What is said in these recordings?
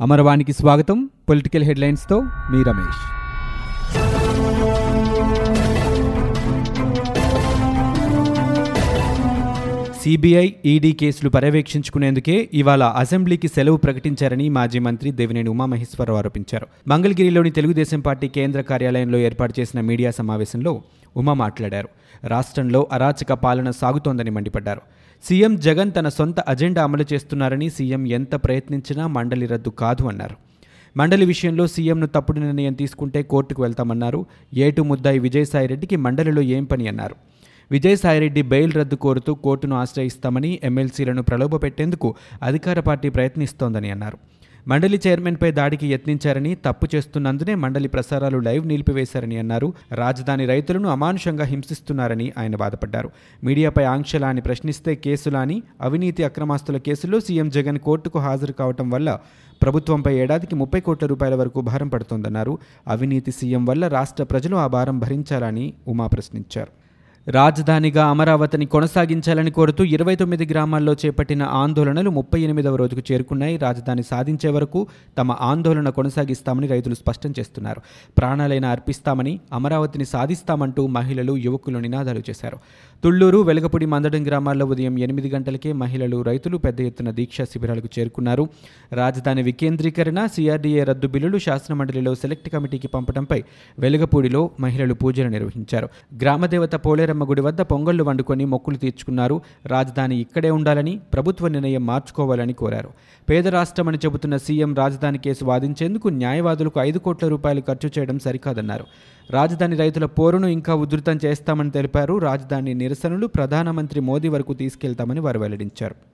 అమరవాణికి స్వాగతం. పొలిటికల్ హెడ్లైన్స్తో మీ రమేష్. సిబిఐ ఈడీ కేసులు పర్యవేక్షించుకునేందుకే ఇవాళ అసెంబ్లీకి సెలవు ప్రకటించారని మాజీ మంత్రి దేవినేని ఉమామహేశ్వరరావు ఆరోపించారు. మంగళగిరిలోని తెలుగుదేశం పార్టీ కేంద్ర కార్యాలయంలో ఏర్పాటు చేసిన మీడియా సమావేశంలో ఉమా మాట్లాడారు. రాష్ట్రంలో అరాచక పాలన సాగుతోందని మండిపడ్డారు. సీఎం జగన్ తన సొంత అజెండా అమలు చేస్తున్నారని సీఎం ఎంత ప్రయత్నించినా మండలి రద్దు కాదు అన్నారు. మండలి విషయంలో సీఎంను తప్పుడు నిర్ణయం తీసుకుంటే కోర్టుకు వెళ్తామన్నారు. ఏటు ముద్దాయి విజయసాయిరెడ్డికి మండలిలో ఏం పని అన్నారు. విజయసాయిరెడ్డి బెయిల్ రద్దు కోరుతూ కోర్టును ఆశ్రయిస్తామని ఎమ్మెల్సీలను ప్రలోభపెట్టేందుకు అధికార పార్టీ ప్రయత్నిస్తోందని అన్నారు. మండలి చైర్మన్పై దాడికి యత్నించారని తప్పు చేస్తున్నందునే మండలి ప్రసారాలు లైవ్ నిలిపివేశారని అన్నారు. రాజధాని రైతులను అమానుషంగా హింసిస్తున్నారని ఆయన బాధపడ్డారు. మీడియాపై ఆంక్షలాని ప్రశ్నిస్తే కేసులాని అవినీతి అక్రమాస్తుల కేసులో సీఎం జగన్ కోర్టుకు హాజరు కావటం వల్ల ప్రభుత్వంపై ఏడాదికి ముప్పై కోట్ల రూపాయల వరకు భారం పడుతోందన్నారు. అవినీతి సీఎం వల్ల రాష్ట్ర ప్రజలు ఆ భారం భరించాలని ఉమా ప్రశ్నించారు. రాజధానిగా అమరావతిని కొనసాగించాలని కోరుతూ ఇరవై తొమ్మిది గ్రామాల్లో చేపట్టిన ఆందోళనలు ముప్పై ఎనిమిదవ రోజుకు చేరుకున్నాయి. రాజధాని సాధించే వరకు తమ ఆందోళన కొనసాగిస్తామని రైతులు స్పష్టం చేస్తున్నారు. ప్రాణాలైన అర్పిస్తామని అమరావతిని సాధిస్తామంటూ మహిళలు యువకులు నినాదాలు చేశారు. తుళ్ళూరు వెలగపూడి మందడం గ్రామాల్లో ఉదయం ఎనిమిది గంటలకే మహిళలు రైతులు పెద్ద ఎత్తున దీక్షా శిబిరాలకు చేరుకున్నారు. రాజధాని వికేంద్రీకరణ సిఆర్డీఏ రద్దు బిల్లులు శాసనమండలిలో సెలెక్ట్ కమిటీకి పంపడంపై వెలగపూడిలో మహిళలు పూజలు నిర్వహించారు. గ్రామదేవత పోలేరమ్మ గుడి వద్ద పొంగళ్ళు వండుకొని మొక్కులు తీర్చుకున్నారు. రాజధాని ఇక్కడే ఉండాలని ప్రభుత్వ నిర్ణయం మార్చుకోవాలని కోరారు. పేద రాష్ట్రమని చెబుతున్న సీఎం రాజధాని కేసు వాదించేందుకు న్యాయవాదులకు ఐదు కోట్ల రూపాయలు ఖర్చు చేయడం సరికాదన్నారు. రాజధాని రైతుల పోరును ఇంకా ఉధృతం చేస్తామని తెలిపారు. రాజధాని నిరసనలు ప్రధానమంత్రి మోదీ వరకు తీసుకెళ్తామని వారు వెల్లడించారు.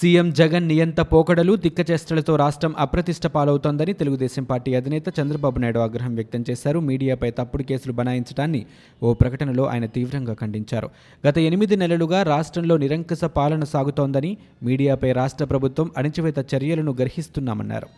సీఎం జగన్ నియంత పోకడలు దిక్కచేష్టలతో రాష్ట్రం అప్రతిష్ట పాలవుతోందని తెలుగుదేశం పార్టీ అధినేత చంద్రబాబు నాయుడు ఆగ్రహం వ్యక్తం చేశారు. మీడియాపై తప్పుడు కేసులు బనాయించడాన్ని ఓ ప్రకటనలో ఆయన తీవ్రంగా ఖండించారు. గత ఎనిమిది నెలలుగా రాష్ట్రంలో నిరంకుశ పాలన సాగుతోందని మీడియాపై రాష్ట్ర ప్రభుత్వం అణచివేత చర్యలను గర్హిస్తున్నామన్నారు.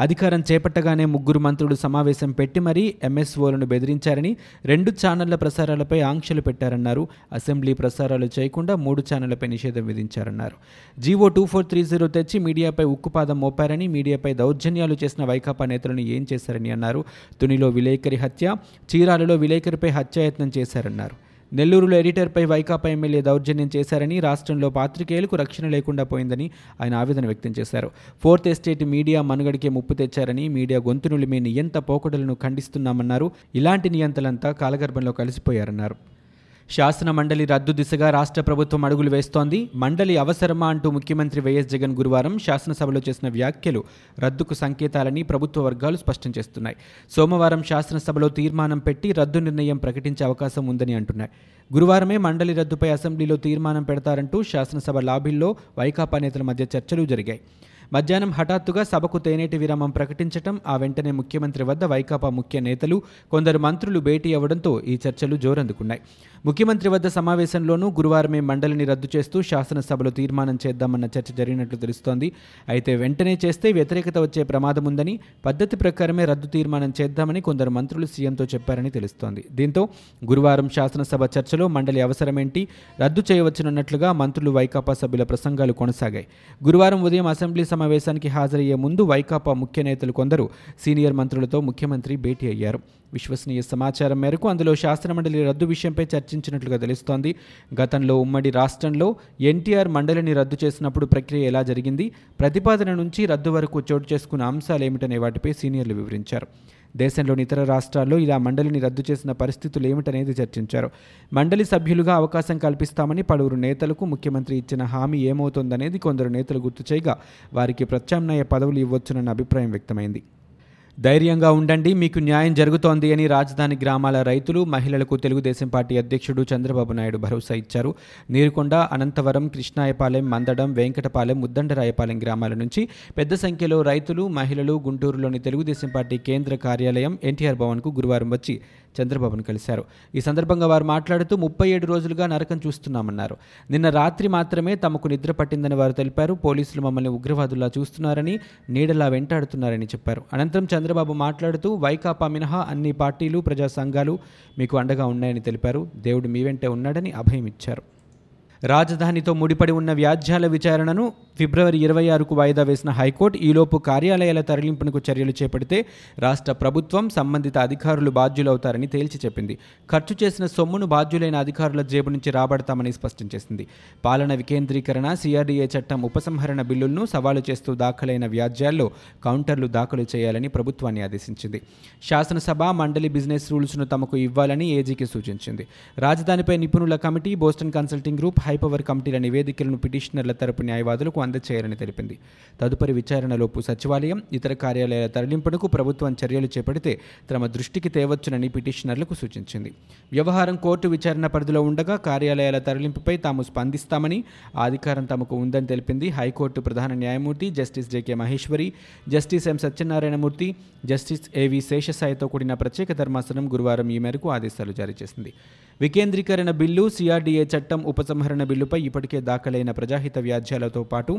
అధికారం చేపట్టగానే ముగ్గురు మంత్రులు సమావేశం పెట్టి మరీ ఎంఎస్ఓలను బెదిరించారని రెండు ఛానళ్ళ ప్రసారాలపై ఆంక్షలు పెట్టారన్నారు. అసెంబ్లీ ప్రసారాలు చేయకుండా మూడు ఛానళ్ళపై నిషేధం విధించారన్నారు. GO two four three zero తెచ్చి మీడియాపై ఉక్కుపాదం మోపారని మీడియాపై దౌర్జన్యాలు చేసిన వైకాపా నేతలను ఏం చేశారని అన్నారు. తునిలో విలేకరి హత్య చీరాలలో విలేకరిపై హత్యాయత్నం చేశారన్నారు. నెల్లూరులో ఎడిటర్పై వైకాపా ఎమ్మెల్యే దౌర్జన్యం చేశారని రాష్ట్రంలో పాత్రికేయులకు రక్షణ లేకుండా పోయిందని ఆయన ఆవేదన వ్యక్తం చేశారు. ఫోర్త్ ఎస్టేట్ మీడియా మనుగడికే ముప్పు తెచ్చారని మీడియా గొంతునులు మీ నియంత పోకడలను ఖండిస్తున్నామన్నారు. ఇలాంటి నియంతలంతా కాలగర్భంలో కలిసిపోయారన్నారు. శాసన మండలి రద్దు దిశగా రాష్ట్ర ప్రభుత్వం అడుగులు వేస్తోంది. మండలి అవసరమా అంటూ ముఖ్యమంత్రి వైఎస్ జగన్ గురువారం శాసనసభలో చేసిన వ్యాఖ్యలు రద్దుకు సంకేతాలని ప్రభుత్వ వర్గాలు స్పష్టం చేస్తున్నాయి. సోమవారం శాసనసభలో తీర్మానం పెట్టి రద్దు నిర్ణయం ప్రకటించే అవకాశం ఉందని అంటున్నాయి. గురువారమే మండలి రద్దుపై అసెంబ్లీలో తీర్మానం పెడతారంటూ శాసనసభ లాబీల్లో వైకాపా నేతల మధ్య చర్చలు జరిగాయి. మధ్యాహ్నం హఠాత్తుగా సభకు తేనేటి విరామం ప్రకటించటం ఆ వెంటనే ముఖ్యమంత్రి వద్ద వైకాపా ముఖ్య నేతలు కొందరు మంత్రులు భేటీ అవ్వడంతో ఈ చర్చలు జోరందుకున్నాయి. ముఖ్యమంత్రి వద్ద సమావేశంలోనూ గురువారమే మండలిని రద్దు చేస్తూ శాసనసభలో తీర్మానం చేద్దామన్న చర్చ జరిగినట్లు తెలుస్తోంది. అయితే వెంటనే చేస్తే వ్యతిరేకత వచ్చే ప్రమాదం ఉందని పద్ధతి ప్రకారమే రద్దు తీర్మానం చేద్దామని కొందరు మంత్రులు సీఎంతో చెప్పారని తెలుస్తోంది. దీంతో గురువారం శాసనసభ చర్చలో మండలి అవసరమేంటి రద్దు చేయవచ్చునన్నట్లుగా మంత్రులు వైకాపా సభ్యుల ప్రసంగాలు కొనసాగాయి. గురువారం ఉదయం అసెంబ్లీ సమావేశానికి హాజరయ్యే ముందు వైకాపా ముఖ్య నేతలు కొందరు సీనియర్ మంత్రులతో ముఖ్యమంత్రి భేటీ అయ్యారు. విశ్వసనీయ సమాచారం మేరకు అందులో శాసనమండలి రద్దు విషయంపై చర్చించినట్లుగా తెలుస్తోంది. గతంలో ఉమ్మడి రాష్ట్రంలో ఎన్టీఆర్ మండలిని రద్దు చేసినప్పుడు ప్రక్రియ ఎలా జరిగింది? ప్రతిపాదన నుంచి రద్దు వరకు చోటు చేసుకున్న అంశాలేమిటనే వాటిపై సీనియర్లు వివరించారు. దేశంలోని ఇతర రాష్ట్రాల్లో ఇలా మండలిని రద్దు చేసిన పరిస్థితులు ఏమిటనేది చర్చించారు. మండలి సభ్యులుగా అవకాశం కల్పిస్తామని పలువురు నేతలకు ముఖ్యమంత్రి ఇచ్చిన హామీ ఏమవుతోందనేది కొందరు నేతలు గుర్తు చేయగా వారికి ప్రత్యామ్నాయ పదవులు ఇవ్వొచ్చునన్న అభిప్రాయం వ్యక్తమైంది. ధైర్యంగా ఉండండి మీకు న్యాయం జరుగుతోంది అని రాజధాని గ్రామాల రైతులు మహిళలకు తెలుగుదేశం పార్టీ అధ్యక్షుడు చంద్రబాబు నాయుడు భరోసా ఇచ్చారు. నీరుకొండ అనంతవరం కృష్ణాయపాలెం మందడం వెంకటపాలెం ముద్దండరాయపాలెం గ్రామాల నుంచి పెద్ద సంఖ్యలో రైతులు మహిళలు గుంటూరులోని తెలుగుదేశం పార్టీ కేంద్ర కార్యాలయం ఎన్టీఆర్ భవన్కు గురువారం వచ్చి చంద్రబాబును కలిశారు. ఈ సందర్భంగా వారు మాట్లాడుతూ ముప్పై ఏడు రోజులుగా నరకం చూస్తున్నామన్నారు. నిన్న రాత్రి మాత్రమే తమకు నిద్ర పట్టిందని వారు తెలిపారు. పోలీసులు మమ్మల్ని ఉగ్రవాదుల్లా చూస్తున్నారని నీడలా వెంటాడుతున్నారని చెప్పారు. అనంతరం చంద్ర చంద్రబాబు మాట్లాడుతూ వైకాపా మినహా అన్ని పార్టీలు ప్రజా సంఘాలు మీకు అండగా ఉన్నాయని తెలిపారు. దేవుడు మీ వెంటే ఉన్నాడని అభయం ఇచ్చారు. రాజధానితో ముడిపడి ఉన్న వ్యాజ్యాల విచారణను ఫిబ్రవరి ఇరవై ఆరుకు వాయిదా వేసిన హైకోర్టు ఈలోపు కార్యాలయాల తరలింపునకు చర్యలు చేపడితే రాష్ట్ర ప్రభుత్వం సంబంధిత అధికారులు బాధ్యులవుతారని తేల్చి చెప్పింది. ఖర్చు చేసిన సొమ్మును బాధ్యులైన అధికారుల జేబు నుంచి రాబడతామని స్పష్టం చేసింది. పాలన వికేంద్రీకరణ సిఆర్డీఏ చట్టం ఉపసంహరణ బిల్లులను సవాలు చేస్తూ దాఖలైన వ్యాజ్యాల్లో కౌంటర్లు దాఖలు చేయాలని ప్రభుత్వాన్ని ఆదేశించింది. శాసనసభ మండలి బిజినెస్ రూల్స్ను తమకు ఇవ్వాలని ఏజీకి సూచించింది. రాజధానిపై నిపుణుల committee Boston consulting group high power కమిటీల నివేదికలను పిటిషనర్ల తరపు న్యాయవాదులకు అందచేయాలని తెలిపింది. తదుపరి విచారణలోపు సచివాలయం ఇతర కార్యాలయాల తరలింపునకు ప్రభుత్వం చర్యలు చేపడితే తమ దృష్టికి తేవచ్చునని పిటిషనర్లకు సూచించింది. వ్యవహారం కోర్టు విచారణ పరిధిలో ఉండగా కార్యాలయాల తరలింపుపై తాము స్పందిస్తామని అధికారం తమకు ఉందని తెలిపింది. హైకోర్టు ప్రధాన న్యాయమూర్తి justice J K Maheshwari justice M Satyanarayanamurthy justice A V శేషసాయితో కూడిన ప్రత్యేక ధర్మాసనం గురువారం ఈ మేరకు ఆదేశాలు జారీ చేసింది. వికేంద్రీకరణ బిల్లు సిఆర్డీఏ చట్టం ఉపసంహరణ బిల్లుపై ఇప్పటికే దాఖలైన ప్రజాహిత వ్యాజ్యాలతో పాటు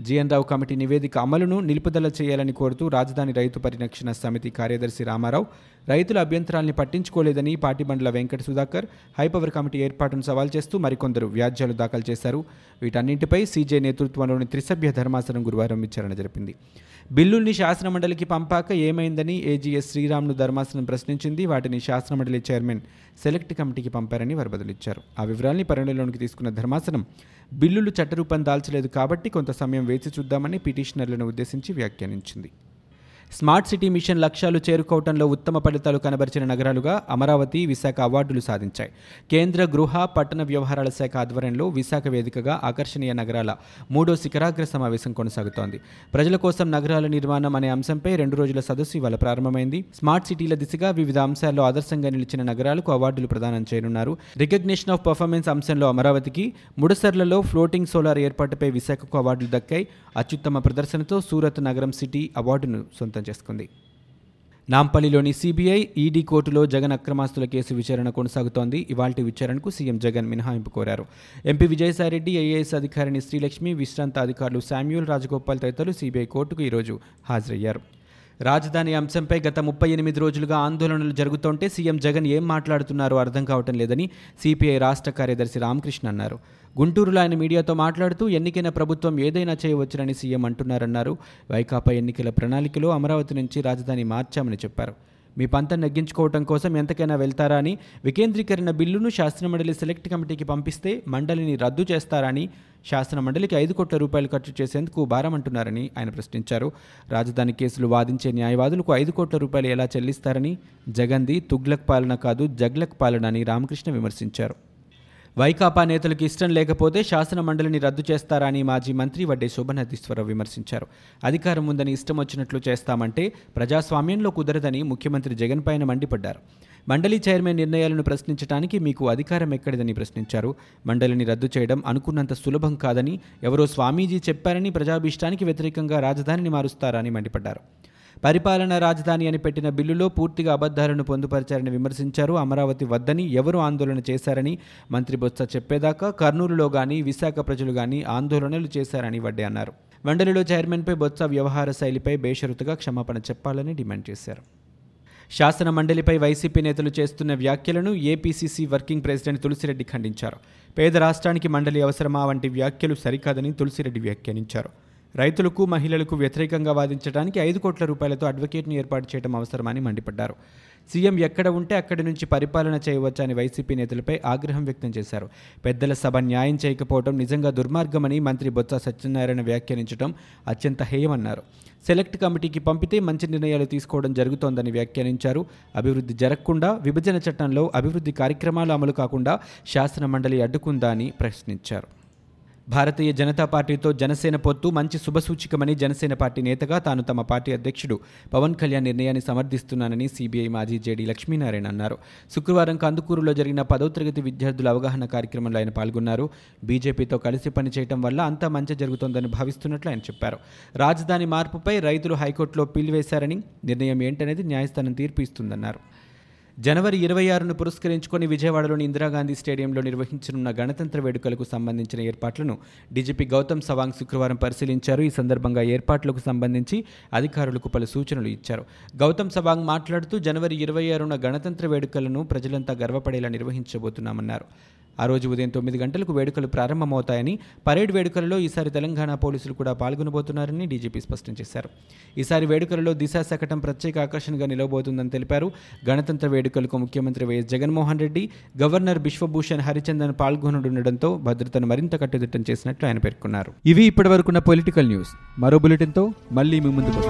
జీఎన్ రావు కమిటీ నివేదిక అమలును నిలుపుదల చేయాలని కోరుతూ రాజధాని రైతు పరిరక్షణ సమితి కార్యదర్శి రామారావు రైతుల అభ్యంతరాల్ని పట్టించుకోలేదని Patibandla Venkata Sudhakar high power committee ఏర్పాటును సవాల్ చేస్తూ మరికొందరు వ్యాజ్యాలు దాఖలు చేశారు. వీటన్నింటిపై సీజే నేతృత్వంలోని త్రిసభ్య ధర్మాసనం గురువారం విచారణ జరిపింది. బిల్లుల్ని శాసనమండలికి పంపాక ఏమైందని ఏజీఎస్ శ్రీరామ్ను ధర్మాసనం ప్రశ్నించింది. వాటిని శాసనమండలి చైర్మన్ సెలెక్ట్ కమిటీకి పంపారని వారు బదులిచ్చారు. ఆ వివరాల్ని పరిగణలోనికి తీసుకున్న ధర్మాసనం బిల్లులు చట్టరూపం దాల్చలేదు కాబట్టి కొంత సమయం వేచి చూద్దామని పిటిషనర్లను ఉద్దేశించి వ్యాఖ్యానించింది. స్మార్ట్ సిటీ మిషన్ లక్ష్యాలు చేరుకోవడంలో ఉత్తమ ఫలితాలు కనబరిచిన నగరాలుగా అమరావతి విశాఖ అవార్డులు సాధించాయి. కేంద్ర గృహ పట్టణ వ్యవహారాల శాఖ ఆధ్వర్యంలో విశాఖ వేదికగా ఆకర్షణీయ నగరాల మూడో శిఖరాగ్ర సమావేశం కొనసాగుతోంది. ప్రజల కోసం నగరాల నిర్మాణం అనే అంశంపై రెండు రోజుల సదస్సు ఇవాళ ప్రారంభమైంది. స్మార్ట్ సిటీల దిశగా వివిధ అంశాల్లో ఆదర్శంగా నిలిచిన నగరాలకు అవార్డులు ప్రదానం చేయనున్నారు. రికగ్నిషన్ ఆఫ్ పర్ఫార్మెన్స్ అంశంలో అమరావతికి ముడసర్లలో ఫ్లోటింగ్ సోలార్ ఏర్పాటుపై విశాఖకు అవార్డులు దక్కాయి. అత్యుత్తమ ప్రదర్శనతో సూరత్ నగరం సిటీ అవార్డును సొంతం చేసుకుంది. నాంపల్లిలోని సిబిఐ ఈడీ కోర్టులో జగన్ అక్రమాస్తుల కేసు విచారణ కొనసాగుతోంది. ఇవాల్టి విచారణకు సీఎం జగన్ మినహాయింపు కోరారు. ఎంపీ విజయసాయిరెడ్డి ఐఏఎస్ అధికారిని శ్రీలక్ష్మి విశ్రాంత అధికారులు శామ్యూల్ రాజగోపాల్ తదితరులు సిబిఐ కోర్టుకు ఈరోజు హాజరయ్యారు. రాజధాని అంశంపై గత ముప్పై ఎనిమిది రోజులుగా ఆందోళనలు జరుగుతుంటే సీఎం జగన్ ఏం మాట్లాడుతున్నారో అర్థం కావటం లేదని సిపిఐ రాష్ట్ర కార్యదర్శి రామకృష్ణ అన్నారు. గుంటూరులో ఆయన మీడియాతో మాట్లాడుతూ ఎన్నికైన ప్రభుత్వం ఏదైనా చేయవచ్చునని సీఎం అంటున్నారన్నారు. వైకాపా ఎన్నికల ప్రణాళికలో అమరావతి నుంచి రాజధాని మార్చామని చెప్పారు. మీ పంతం నెగ్గించుకోవటం కోసం ఎంతకైనా వెళ్తారా అని వికేంద్రీకరణ బిల్లును శాసనమండలి సెలెక్ట్ కమిటీకి పంపిస్తే మండలిని రద్దు చేస్తారని శాసనమండలికి ఐదు కోట్ల రూపాయలు ఖర్చు చేసేందుకు భారమంటున్నారని ఆయన ప్రశ్నించారు. రాజధాని కేసులు వాదించే న్యాయవాదులకు ఐదు కోట్ల రూపాయలు ఎలా చెల్లిస్తారని జగంది తుగ్లక్ పాలన కాదు జగ్లక్ పాలన అని రామకృష్ణ విమర్శించారు. వైకాపా నేతలకు ఇష్టం లేకపోతే శాసన మండలిని రద్దు చేస్తారని మాజీ మంత్రి వడ్డే శోభనాధీశ్వరరావు విమర్శించారు. అధికారం ఉందని ఇష్టం వచ్చినట్లు చేస్తామంటే ప్రజాస్వామ్యంలో కుదరదని ముఖ్యమంత్రి జగన్ పైన మండిపడ్డారు. మండలి చైర్మన్ నిర్ణయాలను ప్రశ్నించడానికి మీకు అధికారం ఎక్కడిదని ప్రశ్నించారు. మండలిని రద్దు చేయడం అనుకున్నంత సులభం కాదని ఎవరో స్వామీజీ చెప్పారని ప్రజాభీష్టానికి వ్యతిరేకంగా రాజధానిని మారుస్తారని మండిపడ్డారు. పరిపాలన రాజధాని అని పెట్టిన బిల్లులో పూర్తిగా అబద్ధాలను పొందుపరిచారని విమర్శించారు. అమరావతి వద్దని ఎవరు ఆందోళన చేశారని మంత్రి బొత్స చెప్పేదాకా కర్నూలులో కానీ విశాఖ ప్రజలు కానీ ఆందోళనలు చేశారని వడ్డే అన్నారు. మండలిలో చైర్మన్పై బొత్స వ్యవహార శైలిపై బేషరతుగా క్షమాపణ చెప్పాలని డిమాండ్ చేశారు. శాసన మండలిపై వైసీపీ నేతలు చేస్తున్న వ్యాఖ్యలను ఏపీసీసీ వర్కింగ్ ప్రెసిడెంట్ తులసిరెడ్డి ఖండించారు. పేద రాష్ట్రానికి మండలి అవసరమా వంటి వ్యాఖ్యలు సరికాదని తులసిరెడ్డి వ్యాఖ్యానించారు. రైతులకు మహిళలకు వ్యతిరేకంగా వాదించడానికి ఐదు కోట్ల రూపాయలతో అడ్వకేట్ను ఏర్పాటు చేయడం అవసరమని మండిపడ్డారు. సీఎం ఎక్కడ ఉంటే అక్కడి నుంచి పరిపాలన చేయవచ్చని వైసీపీ నేతలపై ఆగ్రహం వ్యక్తం చేశారు. పెద్దల సభ న్యాయం చేయకపోవడం నిజంగా దుర్మార్గమని మంత్రి బొత్స సత్యనారాయణ వ్యాఖ్యానించడం అత్యంత హేయమన్నారు. సెలెక్ట్ కమిటీకి పంపితే మంచి నిర్ణయాలు తీసుకోవడం జరుగుతోందని వ్యాఖ్యానించారు. అభివృద్ధి జరగకుండా విభజన చట్టంలో అభివృద్ధి కార్యక్రమాలు అమలు కాకుండా శాసన మండలి అడ్డుకుందా అని ప్రశ్నించారు. భారతీయ జనతా పార్టీతో జనసేన పొత్తు మంచి శుభసూచికమని జనసేన పార్టీ నేతగా తాను తమ పార్టీ అధ్యక్షుడు పవన్ కళ్యాణ్ నిర్ణయాన్ని సమర్థిస్తున్నానని సిబిఐ మాజీ జేడీ లక్ష్మీనారాయణ అన్నారు. శుక్రవారం కందుకూరులో జరిగిన పదో తరగతి విద్యార్థుల అవగాహన కార్యక్రమంలో ఆయన పాల్గొన్నారు. బీజేపీతో కలిసి పనిచేయడం వల్ల అంతా మంచి జరుగుతోందని భావిస్తున్నట్లు ఆయన చెప్పారు. రాజధాని మార్పుపై రైతులు హైకోర్టులో పిల్లివేశారని నిర్ణయం ఏంటనేది న్యాయస్థానం తీర్పు ఇస్తుందన్నారు. జనవరి ఇరవై ఆరును పురస్కరించుకొని విజయవాడలోని ఇందిరాగాంధీ స్టేడియంలో నిర్వహించనున్న గణతంత్ర వేడుకలకు సంబంధించిన ఏర్పాట్లను డీజీపీ గౌతమ్ సవాంగ్ శుక్రవారం పరిశీలించారు. ఈ సందర్భంగా ఏర్పాట్లకు సంబంధించి అధికారులకు పలు సూచనలు ఇచ్చారు. గౌతమ్ సవాంగ్ మాట్లాడుతూ జనవరి ఇరవై ఆరున గణతంత్ర వేడుకలను ప్రజలంతా గర్వపడేలా నిర్వహించబోతున్నామన్నారు. ఆ రోజు ఉదయం తొమ్మిది గంటలకు వేడుకలు ప్రారంభమవుతాయని పరేడ్ వేడుకలలో ఈసారి తెలంగాణ పోలీసులు కూడా పాల్గొనబోతున్నారని డీజీపీ స్పష్టం చేశారు. ఈసారి వేడుకలలో దిశా శకటం ప్రత్యేక ఆకర్షణగా నిలవబోతుందని తెలిపారు. గణతంత్ర వేడుకలకు ముఖ్యమంత్రి వైఎస్ జగన్మోహన్ రెడ్డి గవర్నర్ బిశ్వభూషణ్ హరిచందన్ పాల్గొననుండటంతో భద్రతను మరింత కట్టుదిట్టం చేసినట్లు ఆయన పేర్కొన్నారు. ఇవి ఇప్పటివరకున్న పొలిటికల్ న్యూస్. మరో బులెటిన్తో మళ్ళీ మీ ముందుకు